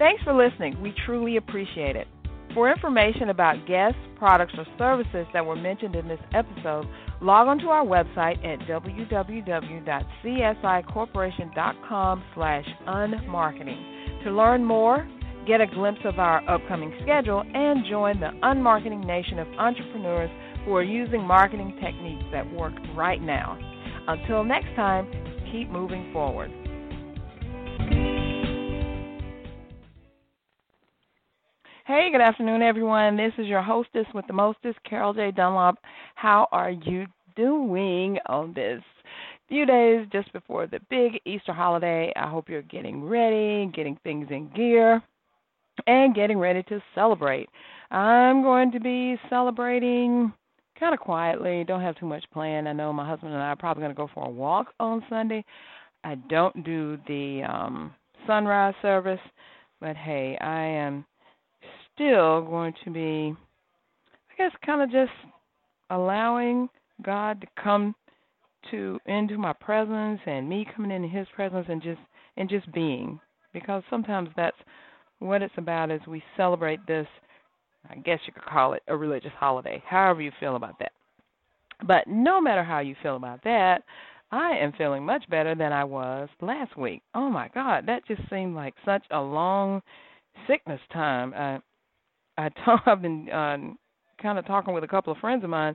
Thanks for listening. We truly appreciate it. For information about guests, products, or services that were mentioned in this episode, log on to our website at www.csicorporation.com slash unmarketing. To learn more, get a glimpse of our upcoming schedule, and join the unmarketing nation of entrepreneurs who are using marketing techniques that work right now. Until next time, keep moving forward. Hey, good afternoon, everyone. This is your hostess with the mostest, Carol J. Dunlop. How are you doing on this few days just before the big Easter holiday? I hope you're getting ready, getting things in gear, and getting ready to celebrate. I'm going to be celebrating kind of quietly. Don't have too much planned. I know my husband and I are probably going to go for a walk on Sunday. I don't do the um sunrise service, but hey, I am still going to be, I guess, kind of just allowing God to come to into my presence and me coming into His presence and just and just being, because sometimes that's what it's about. As we celebrate this, I guess you could call it a religious holiday, however you feel about that. But no matter how you feel about that, I am feeling much better than I was last week. Oh my God, that just seemed like such a long sickness time. Uh, I've been um, kind of talking with a couple of friends of mine.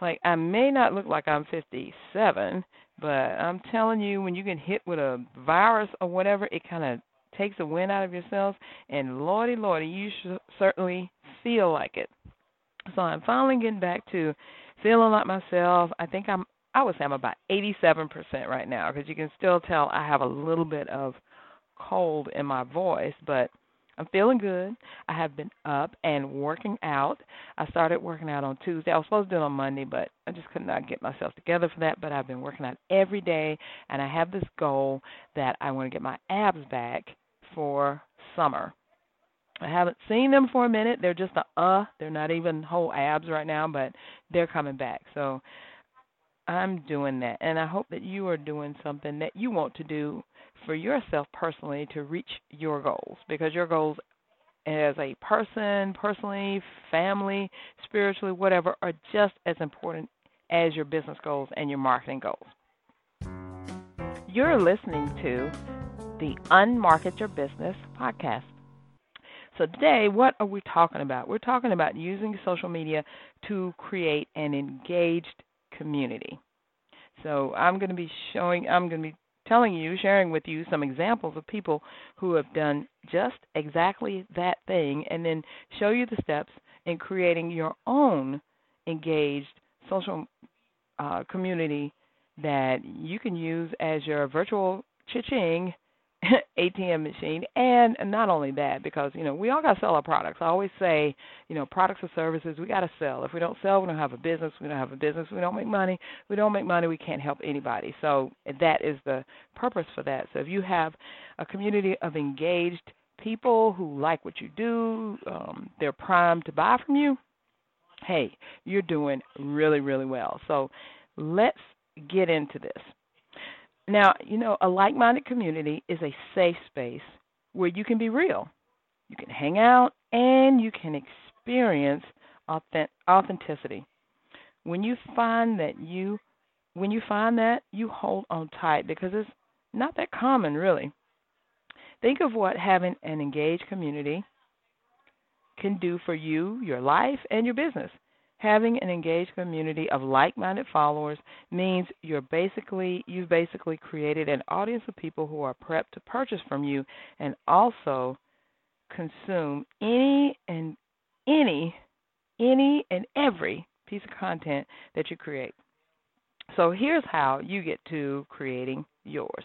Like I may not look like I'm 57, but I'm telling you, when you get hit with a virus or whatever, it kind of takes the wind out of yourself. And lordy, lordy, you certainly feel like it. So I'm finally getting back to feeling like myself. I think I'm. I would say I'm about 87% right now because you can still tell I have a little bit of cold in my voice, but I'm feeling good. I have been up and working out. I started working out on Tuesday. I was supposed to do it on Monday, but I just could not get myself together for that. But I've been working out every day, and I have this goal that I want to get my abs back for summer. I haven't seen them for a minute. They're just a uh, they're not even whole abs right now, but they're coming back. So I'm doing that, and I hope that you are doing something that you want to do for yourself personally to reach your goals because your goals as a person, personally, family, spiritually, whatever, are just as important as your business goals and your marketing goals. You're listening to the Unmarket Your Business podcast. So, today, what are we talking about? We're talking about using social media to create an engaged community. So, I'm going to be showing, I'm going to be telling you, sharing with you some examples of people who have done just exactly that thing, and then show you the steps in creating your own engaged social uh, community that you can use as your virtual cha-ching ATM machine. And not only that, because you know we all got to sell our products. I always say, you know, products or services we got to sell. If we don't sell, we don't have a business. We don't have a business. We don't make money. We don't make money. We can't help anybody. So that is the purpose for that. So if you have a community of engaged people who like what you do, um, they're primed to buy from you. Hey, you're doing really, really well. So let's get into this. Now, you know, a like minded community is a safe space where you can be real. You can hang out and you can experience authenticity. When you find that you when you find that, you hold on tight because it's not that common really. Think of what having an engaged community can do for you, your life, and your business. Having an engaged community of like-minded followers means you're basically you've basically created an audience of people who are prepped to purchase from you and also consume any and any any and every piece of content that you create. So here's how you get to creating yours.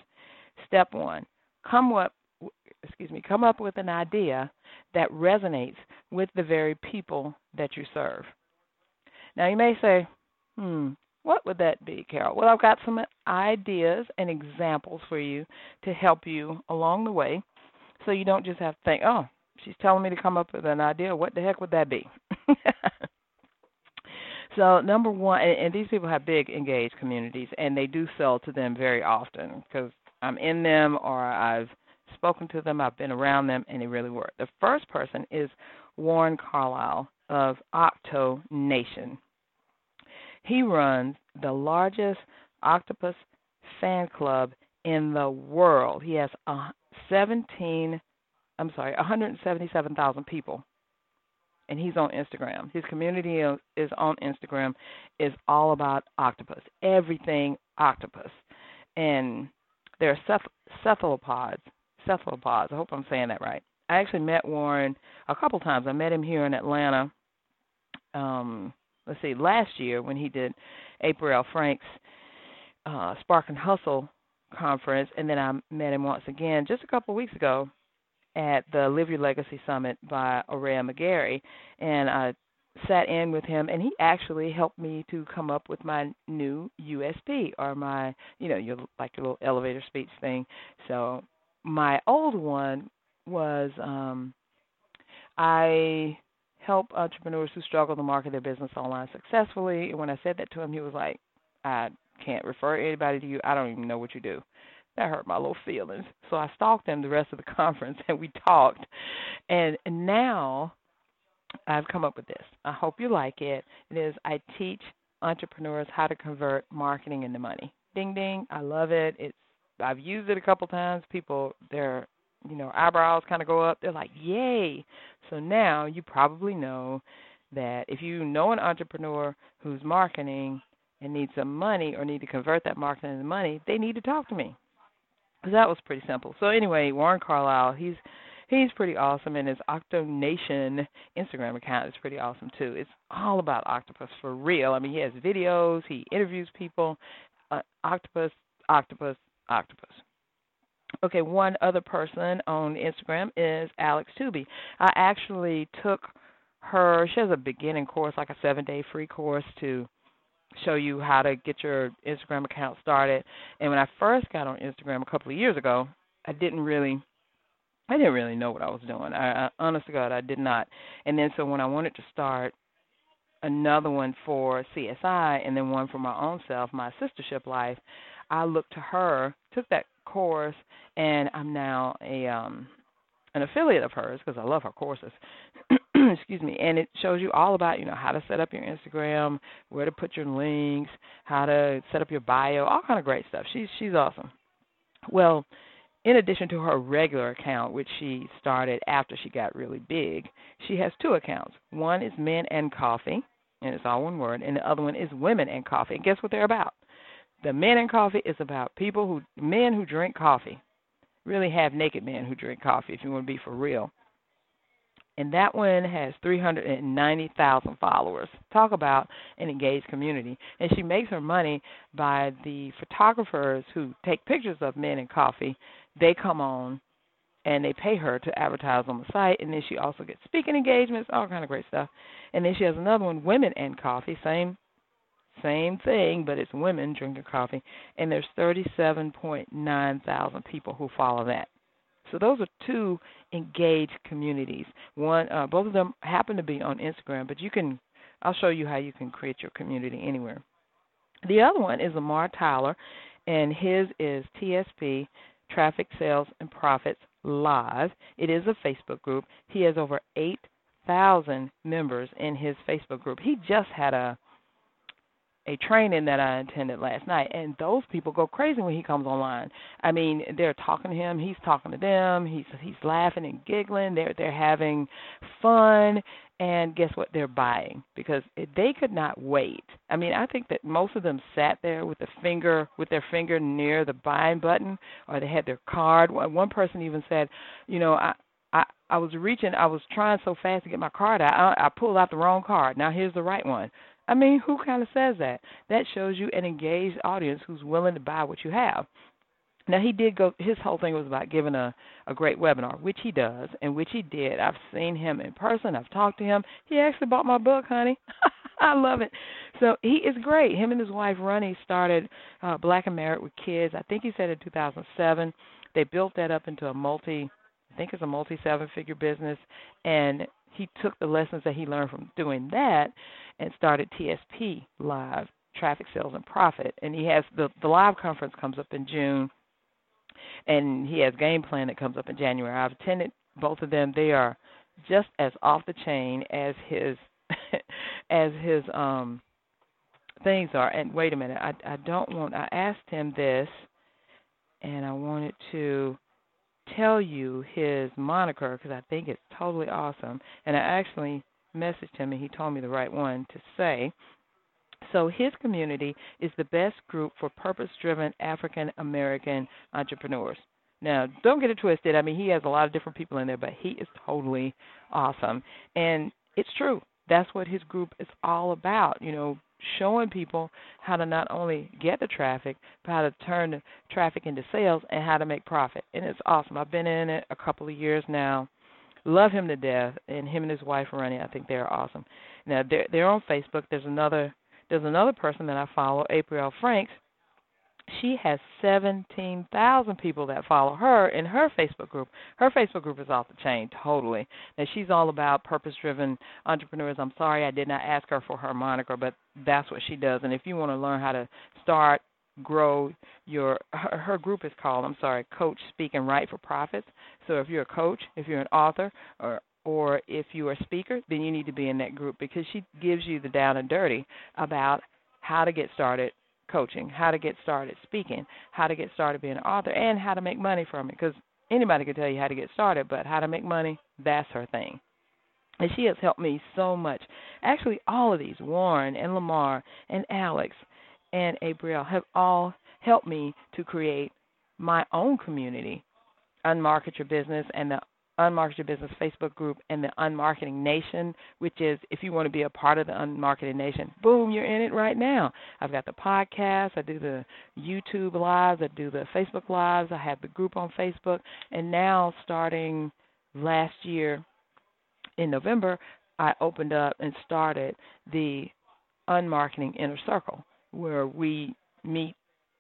Step 1. Come up excuse me, come up with an idea that resonates with the very people that you serve. Now, you may say, hmm, what would that be, Carol? Well, I've got some ideas and examples for you to help you along the way so you don't just have to think, oh, she's telling me to come up with an idea. What the heck would that be? so, number one, and, and these people have big engaged communities, and they do sell to them very often because I'm in them or I've spoken to them, I've been around them, and they really work. The first person is Warren Carlyle of Octo Nation. He runs the largest octopus fan club in the world. He has uh, 17, I'm sorry, 177,000 people. And he's on Instagram. His community is on Instagram. is all about octopus, everything octopus, and there are cephalopods. Cephalopods. I hope I'm saying that right. I actually met Warren a couple times. I met him here in Atlanta. Um, let's see, last year when he did April. Frank's uh, Spark and Hustle conference, and then I met him once again just a couple of weeks ago at the Live Your Legacy Summit by Aurea McGarry, and I sat in with him, and he actually helped me to come up with my new USP or my, you know, your like your little elevator speech thing. So my old one was um I help entrepreneurs who struggle to market their business online successfully. And when I said that to him, he was like, I can't refer anybody to you. I don't even know what you do. That hurt my little feelings. So I stalked him the rest of the conference and we talked. And now I've come up with this. I hope you like it. It is I teach entrepreneurs how to convert marketing into money. Ding ding. I love it. It's I've used it a couple times. People their you know eyebrows kind of go up. They're like, "Yay!" So now you probably know that if you know an entrepreneur who's marketing and needs some money or need to convert that marketing into money, they need to talk to me. Because that was pretty simple. So anyway, Warren Carlyle, he's he's pretty awesome, and his Octo Nation Instagram account is pretty awesome too. It's all about octopus for real. I mean, he has videos, he interviews people. Uh, octopus, octopus, octopus. Okay, one other person on Instagram is Alex Tooby. I actually took her. She has a beginning course, like a seven-day free course to show you how to get your Instagram account started. And when I first got on Instagram a couple of years ago, I didn't really I didn't really know what I was doing. I, I honest to God, I did not. And then so when I wanted to start another one for CSI and then one for my own self, my sistership life, I looked to her, took that course, and I'm now a um an affiliate of hers because I love her courses. Excuse me, and it shows you all about you know how to set up your Instagram, where to put your links, how to set up your bio, all kind of great stuff. She's she's awesome. Well, in addition to her regular account, which she started after she got really big, she has two accounts. One is Men and Coffee, and it's all one word, and the other one is Women and Coffee. And guess what they're about? The Men and Coffee is about people who, men who drink coffee, really have naked men who drink coffee, if you want to be for real. And that one has 390,000 followers. Talk about an engaged community. And she makes her money by the photographers who take pictures of men and coffee they come on and they pay her to advertise on the site and then she also gets speaking engagements all kind of great stuff and then she has another one women and coffee same same thing but it's women drinking coffee and there's 37.9 thousand people who follow that so those are two engaged communities one uh, both of them happen to be on instagram but you can i'll show you how you can create your community anywhere the other one is Lamar Tyler, and his is TSP Traffic Sales and Profits Live. It is a Facebook group. He has over 8,000 members in his Facebook group. He just had a a training that I attended last night, and those people go crazy when he comes online. I mean, they're talking to him, he's talking to them, he's he's laughing and giggling. They're they're having fun, and guess what? They're buying because they could not wait. I mean, I think that most of them sat there with the finger with their finger near the buying button, or they had their card. One person even said, you know, I. I I was reaching. I was trying so fast to get my card out. I, I pulled out the wrong card. Now here's the right one. I mean, who kind of says that? That shows you an engaged audience who's willing to buy what you have. Now he did go. His whole thing was about giving a a great webinar, which he does, and which he did. I've seen him in person. I've talked to him. He actually bought my book, honey. I love it. So he is great. Him and his wife Ronnie started uh, Black and Married with Kids. I think he said in 2007. They built that up into a multi. I think it's a multi seven figure business, and he took the lessons that he learned from doing that and started TSP Live Traffic Sales and Profit. And he has the the live conference comes up in June. and he has Game Plan that comes up in January. I've attended both of them. They are just as off the chain as his as his um things are. And wait a minute, I I don't want. I asked him this, and I wanted to tell you his moniker because I think it's totally awesome. And I actually messaged him, and he told me the right one to say. So his community is the best group for purpose-driven African American entrepreneurs. Now, don't get it twisted. I mean, he has a lot of different people in there, but he is totally awesome. And it's true. That's what his group is all about. You know, showing people how to not only get the traffic, but how to turn the traffic into sales and how to make profit. And it's awesome. I've been in it a couple of years now. Love him to death, and him and his wife Ronnie. I think they're awesome. Now they're they're on Facebook. There's another there's another person that I follow, April Franks she has 17,000 people that follow her in her Facebook group. Her Facebook group is off the chain totally. Now she's all about purpose-driven entrepreneurs. I'm sorry I did not ask her for her moniker, but that's what she does. And if you want to learn how to start grow your her, her group is called I'm sorry, Coach Speak and Write for Profits. So if you're a coach, if you're an author or or if you're a speaker, then you need to be in that group because she gives you the down and dirty about how to get started coaching, how to get started speaking, how to get started being an author, and how to make money from it. Because anybody can tell you how to get started, but how to make money, that's her thing. And she has helped me so much. Actually, all of these, Warren and Lamar and Alex and April, have all helped me to create my own community, Unmarket Your Business, and the Unmarket Your Business Facebook group and the Unmarketing Nation, which is if you want to be a part of the Unmarketing Nation, boom, you're in it right now. I've got the podcast, I do the YouTube lives, I do the Facebook lives, I have the group on Facebook, and now starting last year in November, I opened up and started the Unmarketing Inner Circle, where we meet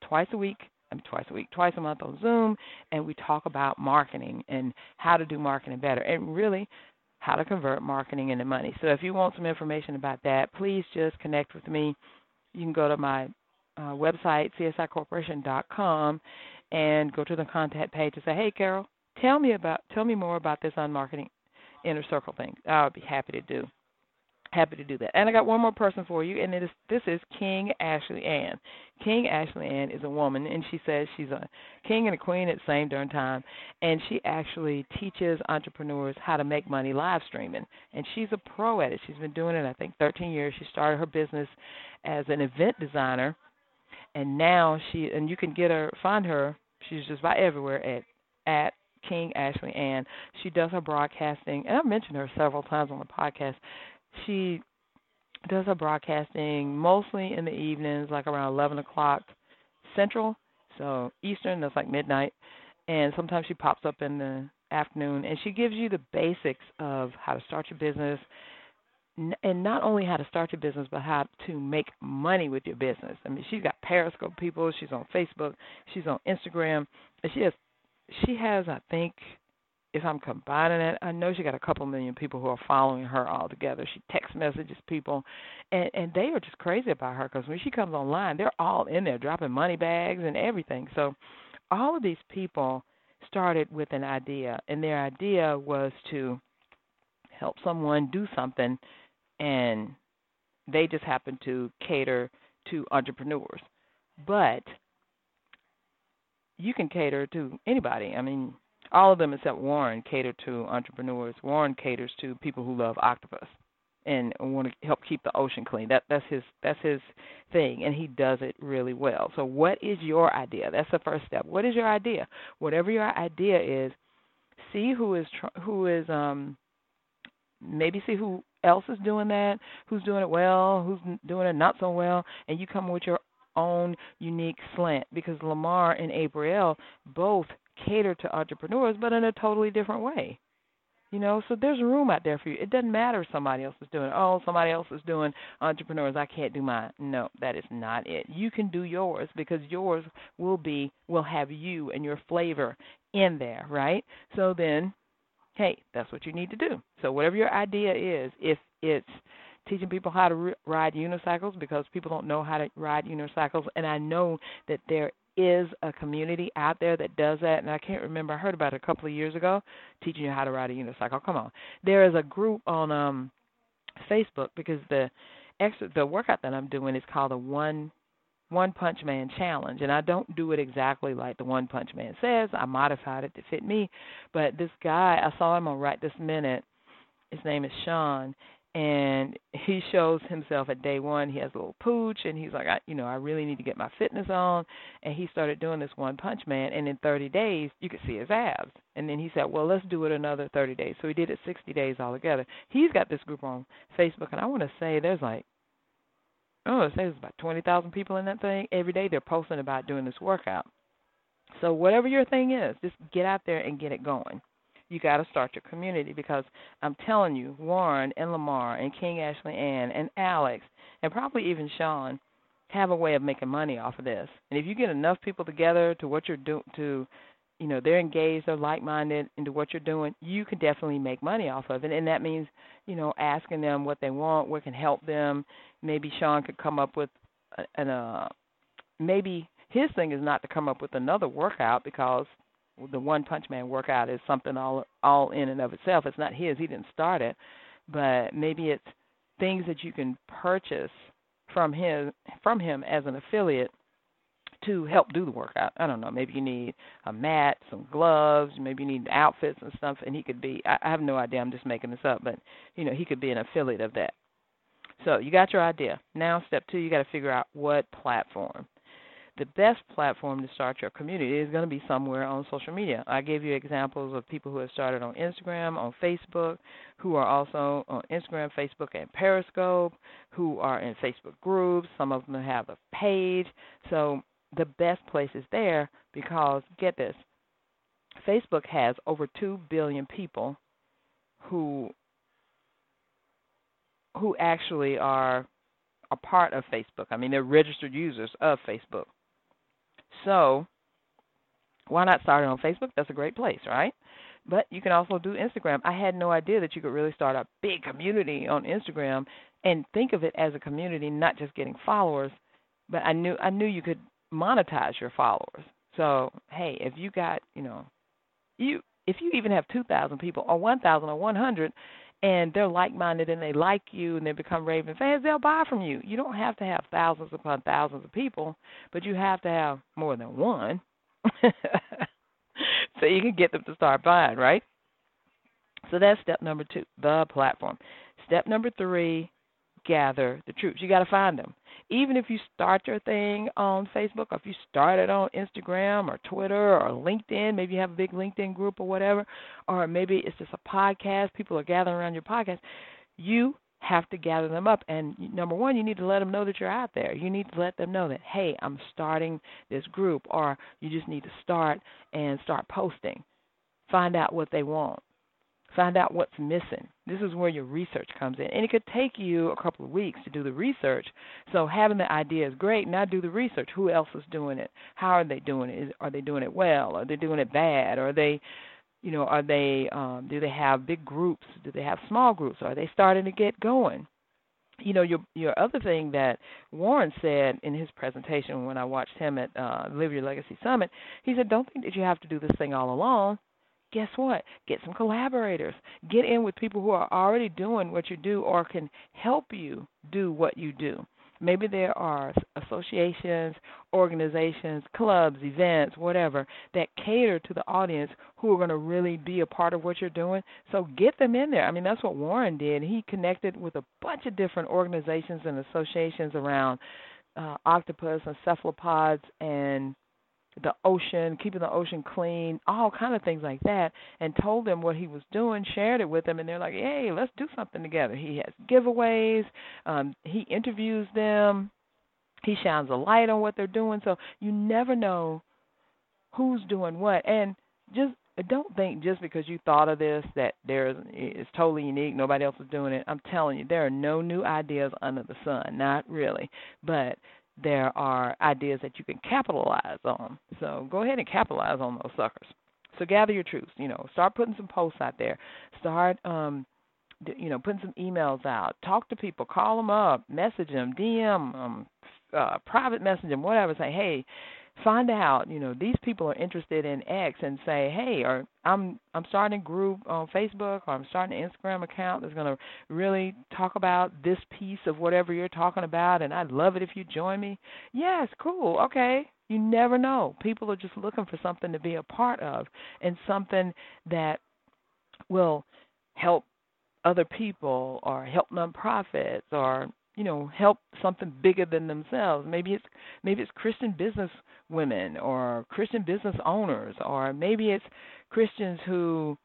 twice a week twice a week, twice a month on Zoom, and we talk about marketing and how to do marketing better, and really how to convert marketing into money. So if you want some information about that, please just connect with me. You can go to my uh, website, csicorporation.com, and go to the contact page and say, "Hey, Carol, tell me about, tell me more about this unmarketing inner circle thing." I would be happy to do happy to do that. And I got one more person for you, and it is this is King Ashley Ann. King Ashley Ann is a woman, and she says she's a king and a queen at the same darn time, and she actually teaches entrepreneurs how to make money live streaming. And she's a pro at it. She's been doing it, I think, 13 years. She started her business as an event designer, and now she and you can get her, find her. She's just by everywhere at at King Ashley Ann. She does her broadcasting, and I've mentioned her several times on the podcast she does her broadcasting mostly in the evenings, like around 11 o'clock Central, so Eastern, that's like midnight. And sometimes she pops up in the afternoon, and she gives you the basics of how to start your business, and not only how to start your business, but how to make money with your business. I mean, she's got Periscope people, she's on Facebook, she's on Instagram, and she has she has I think if I'm combining it, I know she got a couple million people who are following her all together. She text messages people, and and they are just crazy about her because when she comes online, they're all in there dropping money bags and everything. So, all of these people started with an idea, and their idea was to help someone do something, and they just happened to cater to entrepreneurs, but you can cater to anybody. I mean, all of them except Warren cater to entrepreneurs. Warren caters to people who love octopus and want to help keep the ocean clean. That that's his that's his thing, and he does it really well. So, what is your idea? That's the first step. What is your idea? Whatever your idea is, see who is who is um maybe see who else is doing that, who's doing it well, who's doing it not so well, and you come with your own unique slant because Lamar and April both cater to entrepreneurs, but in a totally different way. You know, so there's room out there for you. It doesn't matter if somebody else is doing. Oh, somebody else is doing entrepreneurs. I can't do mine. No, that is not it. You can do yours because yours will be will have you and your flavor in there, right? So then, hey, that's what you need to do. So whatever your idea is, if it's teaching people how to ride unicycles because people don't know how to ride unicycles, and I know that there is a community out there that does that, and I can't remember. I heard about it a couple of years ago, teaching you how to ride a unicycle. Come on, there is a group on um Facebook because the extra the workout that I'm doing is called a one one Punch Man challenge, and I don't do it exactly like the One Punch Man says. I modified it to fit me, but this guy I saw him on right this minute. His name is Sean, and he shows himself at day one. He has a little pooch, and he's like, I, you know, I really need to get my fitness on. And he started doing this One Punch Man, and in 30 days, you could see his abs. And then he said, well, let's do it another 30 days. So he did it 60 days altogether. He's got this group on Facebook, and I want to say there's like oh, it says there's about 20,000 people in that thing. Every day they're posting about doing this workout. So whatever your thing is, just get out there and get it going. You got to start your community because I'm telling you, Warren and Lamar and King Ashley Ann and Alex and probably even Sean have a way of making money off of this. And if you get enough people together to what you're doing to you know they're engaged they're like minded into what you're doing you can definitely make money off of it and that means you know asking them what they want what can help them maybe sean could come up with an uh maybe his thing is not to come up with another workout because the one punch man workout is something all all in and of itself it's not his he didn't start it but maybe it's things that you can purchase from him from him as an affiliate to help do the workout. I don't know. Maybe you need a mat, some gloves, maybe you need outfits and stuff. And he could be. I, I have no idea. I'm just making this up, but you know, he could be an affiliate of that. So you got your idea. Now, step two, you got to figure out what platform. The best platform to start your community is going to be somewhere on social media. I gave you examples of people who have started on Instagram, on Facebook, who are also on Instagram, Facebook, and Periscope, who are in Facebook groups. Some of them have a page. So the best places there because get this Facebook has over 2 billion people who who actually are a part of Facebook. I mean, they're registered users of Facebook. So, why not start it on Facebook? That's a great place, right? But you can also do Instagram. I had no idea that you could really start a big community on Instagram and think of it as a community, not just getting followers. But I knew I knew you could monetize your followers. So, hey, if you got, you know, you if you even have 2,000 people or 1,000 or 100 and they're like-minded and they like you and they become raving fans, they'll buy from you. You don't have to have thousands upon thousands of people, but you have to have more than one. so you can get them to start buying, right? So that's step number 2, the platform. Step number 3, gather the troops. You got to find them. Even if you start your thing on Facebook, or if you start it on Instagram or Twitter or LinkedIn, maybe you have a big LinkedIn group or whatever, or maybe it's just a podcast, people are gathering around your podcast, you have to gather them up. And number one, you need to let them know that you're out there. You need to let them know that, hey, I'm starting this group, or you just need to start and start posting. Find out what they want Find out what's missing. This is where your research comes in. And it could take you a couple of weeks to do the research. So having the idea is great. Now do the research. Who else is doing it? How are they doing it? Are they doing it well? Are they doing it bad? Are they you know, are they um do they have big groups? Do they have small groups? Are they starting to get going? you know your your other thing that Warren said in his presentation when I watched him at uh Live Your Legacy Summit, he said, "Don't think that you have to do this thing all alone guess what? Get some collaborators. Get in with people who are already doing what you do or can help you do what you do. Maybe there are associations, organizations, clubs, events, whatever, that cater to the audience who are going to really be a part of what you're doing. So get them in there. I mean, that's what Warren did. He connected with a bunch of different organizations and associations around uh, octopus and cephalopods and the ocean, keeping the ocean clean, all kind of things like that, and told them what he was doing, shared it with them, and they're like, "Hey, let's do something together." He has giveaways, um, he interviews them, he shines a light on what they're doing, so you never know who's doing what, and just don't think just because you thought of this that there's it's totally unique nobody else is doing it i'm telling you there are no new ideas under the sun not really but there are ideas that you can capitalize on. So go ahead and capitalize on those suckers. So gather your troops. You know, start putting some posts out there. Start, um, you know, putting some emails out. Talk to people. Call them up. Message them. DM them. Uh, private message them. Whatever. Say, hey, find out, you know, these people are interested in X and say, "Hey, or I'm I'm starting a group on Facebook or I'm starting an Instagram account that's going to really talk about this piece of whatever you're talking about and I'd love it if you join me." Yes, cool. Okay. You never know. People are just looking for something to be a part of and something that will help other people or help nonprofits or you know help something bigger than themselves. Maybe it's maybe it's christian business women or christian business owners or maybe it's christians who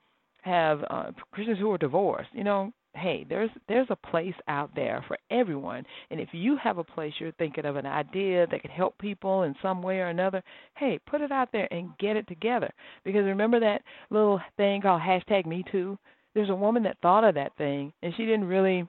have uh, christians who are divorced. You know hey there's there's a place out there for everyone. And if you have a place you're thinking of an idea that could help people in some way or another hey put it out there and get it together. Because remember that little thing called hashtag me too? There's a woman that thought of that thing and she didn't really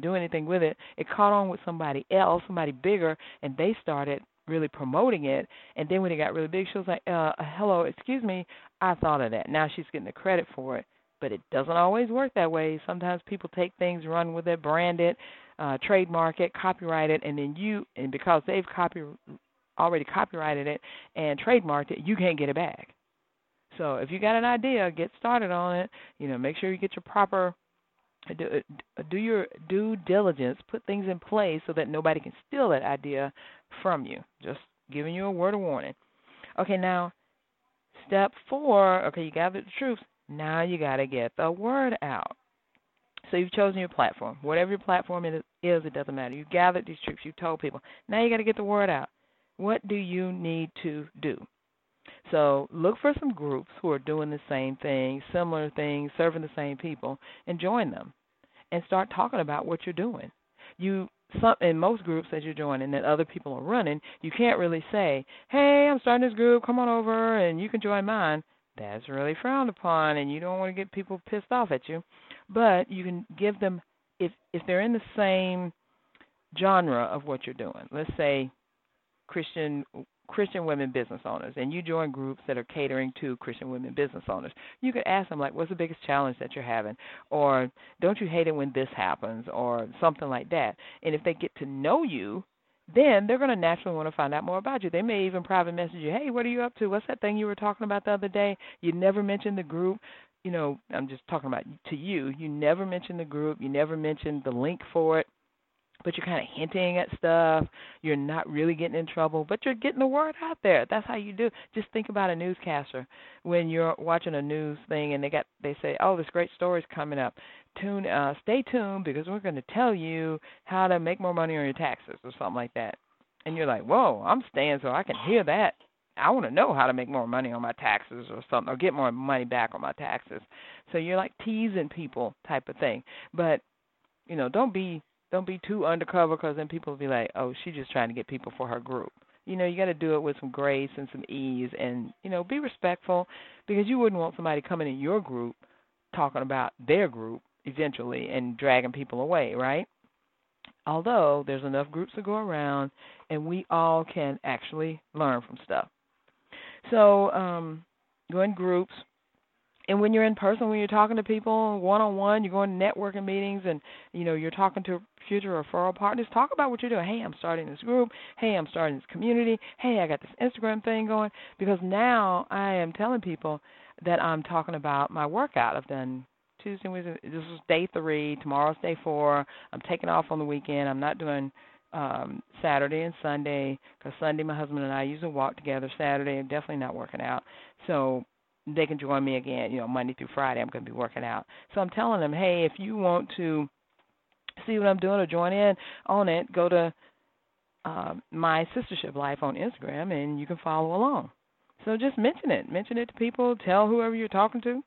do anything with it. It caught on with somebody else, somebody bigger, and they started really promoting it. And then when it got really big, she was like, uh, "Hello, excuse me, I thought of that." Now she's getting the credit for it, but it doesn't always work that way. Sometimes people take things, run with it, brand it, uh, trademark it, copyright it, and then you, and because they've copy already copyrighted it and trademarked it, you can't get it back. So if you got an idea, get started on it. You know, make sure you get your proper do, uh, do your due diligence, put things in place so that nobody can steal that idea from you. Just giving you a word of warning. Okay, now step four. Okay, you gathered the troops. Now you got to get the word out. So you've chosen your platform. Whatever your platform is, it doesn't matter. You gathered these troops. You told people. Now you got to get the word out. What do you need to do? So look for some groups who are doing the same thing, similar things, serving the same people, and join them, and start talking about what you're doing. You some in most groups that you're joining that other people are running, you can't really say, "Hey, I'm starting this group. Come on over and you can join mine." That's really frowned upon, and you don't want to get people pissed off at you. But you can give them if if they're in the same genre of what you're doing. Let's say Christian Christian women business owners and you join groups that are catering to Christian women business owners, you could ask them like, "What's the biggest challenge that you're having?" or "Don't you hate it when this happens?" or something like that. And if they get to know you, then they're going to naturally want to find out more about you. They may even private message you, "Hey, what are you up to? What's that thing you were talking about the other day? You never mentioned the group." You know, I'm just talking about to you. You never mentioned the group. You never mentioned the link for it but you're kind of hinting at stuff. You're not really getting in trouble, but you're getting the word out there. That's how you do. Just think about a newscaster when you're watching a news thing and they got they say, "Oh, this great story's coming up. Tune, uh, stay tuned because we're going to tell you how to make more money on your taxes or something like that." And you're like, "Whoa, I'm staying so I can hear that." I want to know how to make more money on my taxes or something, or get more money back on my taxes. So you're like teasing people type of thing. But you know, don't be don't be too undercover because then people will be like, oh, she's just trying to get people for her group. You know, you got to do it with some grace and some ease, and you know, be respectful because you wouldn't want somebody coming in your group talking about their group eventually and dragging people away, right? Although there's enough groups to go around, and we all can actually learn from stuff. So, um, go in groups, and when you're in person, when you're talking to people one on one, you're going to networking meetings, and you know you're talking to future referral partners. Talk about what you're doing. Hey, I'm starting this group. Hey, I'm starting this community. Hey, I got this Instagram thing going. Because now I am telling people that I'm talking about my workout. I've done Tuesday, Wednesday. This is day three. Tomorrow's day four. I'm taking off on the weekend. I'm not doing um Saturday and Sunday because Sunday my husband and I usually walk together. Saturday I'm definitely not working out. So they can join me again, you know, Monday through Friday. I'm going to be working out. So I'm telling them, hey, if you want to see what I'm doing or join in on it, go to uh, my sistership life on Instagram and you can follow along. So just mention it. Mention it to people. Tell whoever you're talking to.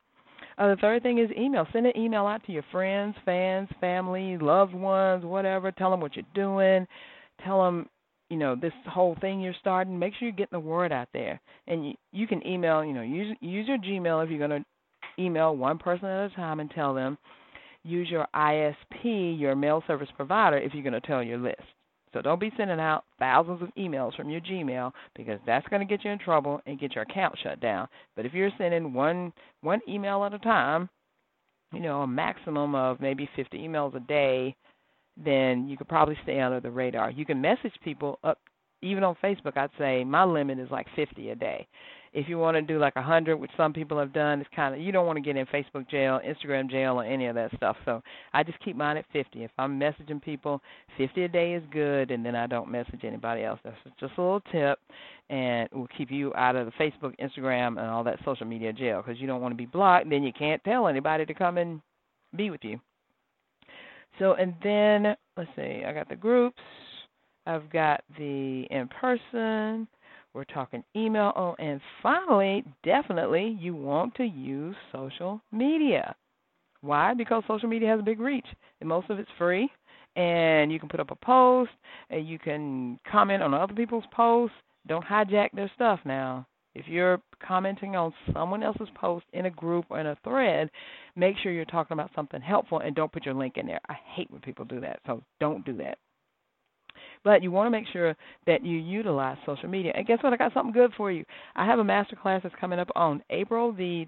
Uh, the third thing is email. Send an email out to your friends, fans, family, loved ones, whatever. Tell them what you're doing. Tell them you know this whole thing you're starting make sure you're getting the word out there and you, you can email you know use use your gmail if you're going to email one person at a time and tell them use your isp your mail service provider if you're going to tell your list so don't be sending out thousands of emails from your gmail because that's going to get you in trouble and get your account shut down but if you're sending one one email at a time you know a maximum of maybe 50 emails a day then you could probably stay under the radar. You can message people up even on Facebook, I'd say my limit is like 50 a day. If you want to do like a 100, which some people have done, it's kind of you don't want to get in Facebook jail, Instagram jail, or any of that stuff. So I just keep mine at 50. If I'm messaging people, 50 a day is good, and then I don't message anybody else. That's just a little tip, and it will keep you out of the Facebook, Instagram, and all that social media jail because you don't want to be blocked. Then you can't tell anybody to come and be with you. So and then let's see, I got the groups. I've got the in person. We're talking email. Oh, and finally, definitely, you want to use social media. Why? Because social media has a big reach, and most of it's free. And you can put up a post, and you can comment on other people's posts. Don't hijack their stuff now. If you're commenting on someone else's post in a group or in a thread, make sure you're talking about something helpful and don't put your link in there. I hate when people do that, so don't do that. But you want to make sure that you utilize social media. And guess what? I got something good for you. I have a master class that's coming up on April the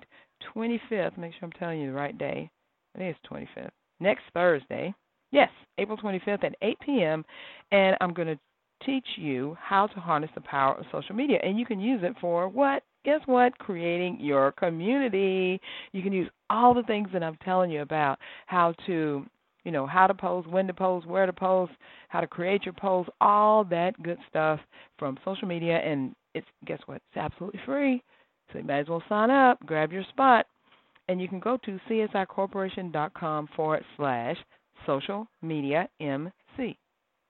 25th. Make sure I'm telling you the right day. I think it's 25th. Next Thursday. Yes, April 25th at 8 p.m. And I'm going to teach you how to harness the power of social media. And you can use it for what? Guess what? Creating your community. You can use all the things that I'm telling you about how to you know, how to post, when to post, where to post, how to create your post, all that good stuff from social media. And it's guess what? It's absolutely free. So you might as well sign up, grab your spot, and you can go to csicorporation.com forward slash social media MC.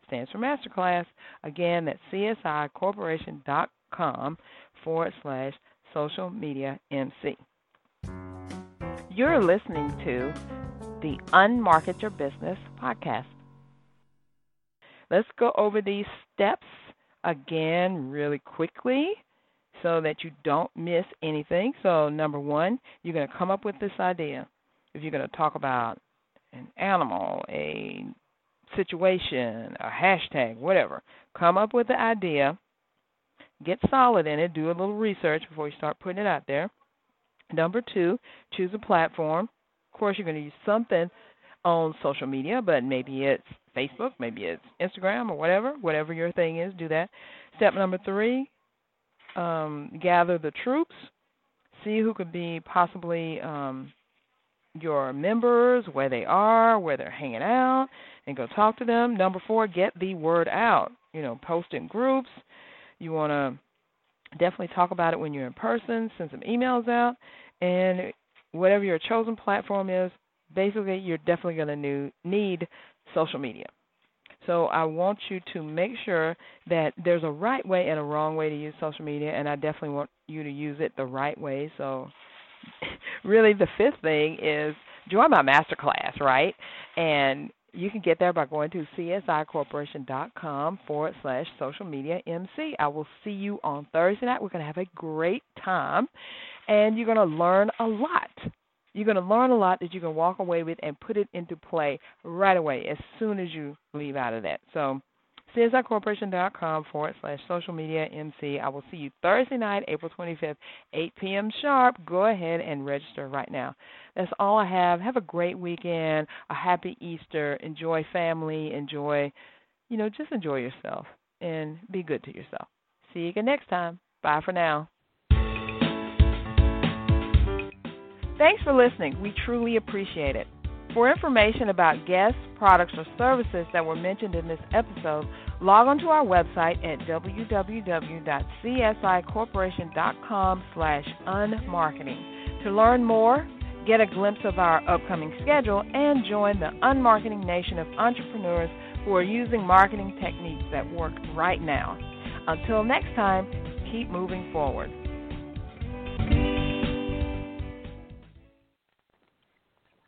Stands for Masterclass. Again, that's csicorporation.com forward slash social media MC. You're listening to the Unmarket Your Business podcast. Let's go over these steps again really quickly so that you don't miss anything. So, number one, you're going to come up with this idea. If you're going to talk about an animal, a situation, a hashtag, whatever, come up with the idea, get solid in it, do a little research before you start putting it out there. Number two, choose a platform course, you're going to use something on social media, but maybe it's Facebook, maybe it's Instagram or whatever, whatever your thing is, do that. Step number three, um, gather the troops, see who could be possibly um, your members, where they are, where they're hanging out, and go talk to them. Number four, get the word out. You know, post in groups. You want to definitely talk about it when you're in person, send some emails out, and whatever your chosen platform is, basically you're definitely going to need social media. So I want you to make sure that there's a right way and a wrong way to use social media, and I definitely want you to use it the right way. So really, the fifth thing is join my masterclass, right? And you can get there by going to csicorporation.com forward slash social media MC. I will see you on Thursday night. We're going to have a great time and you're going to learn a lot. You're going to learn a lot that you can walk away with and put it into play right away as soon as you leave out of that. So, CSIcorporation.com forward slash social media MC. I will see you Thursday night, April 25th, 8 p.m. sharp. Go ahead and register right now. That's all I have. Have a great weekend, a happy Easter. Enjoy family. Enjoy, you know, just enjoy yourself and be good to yourself. See you again next time. Bye for now. Thanks for listening. We truly appreciate it. For information about guests, products, or services that were mentioned in this episode, log on to our website at www.csicorporation.com slash unmarketing. To learn more, get a glimpse of our upcoming schedule, and join the unmarketing nation of entrepreneurs who are using marketing techniques that work right now. Until next time, keep moving forward.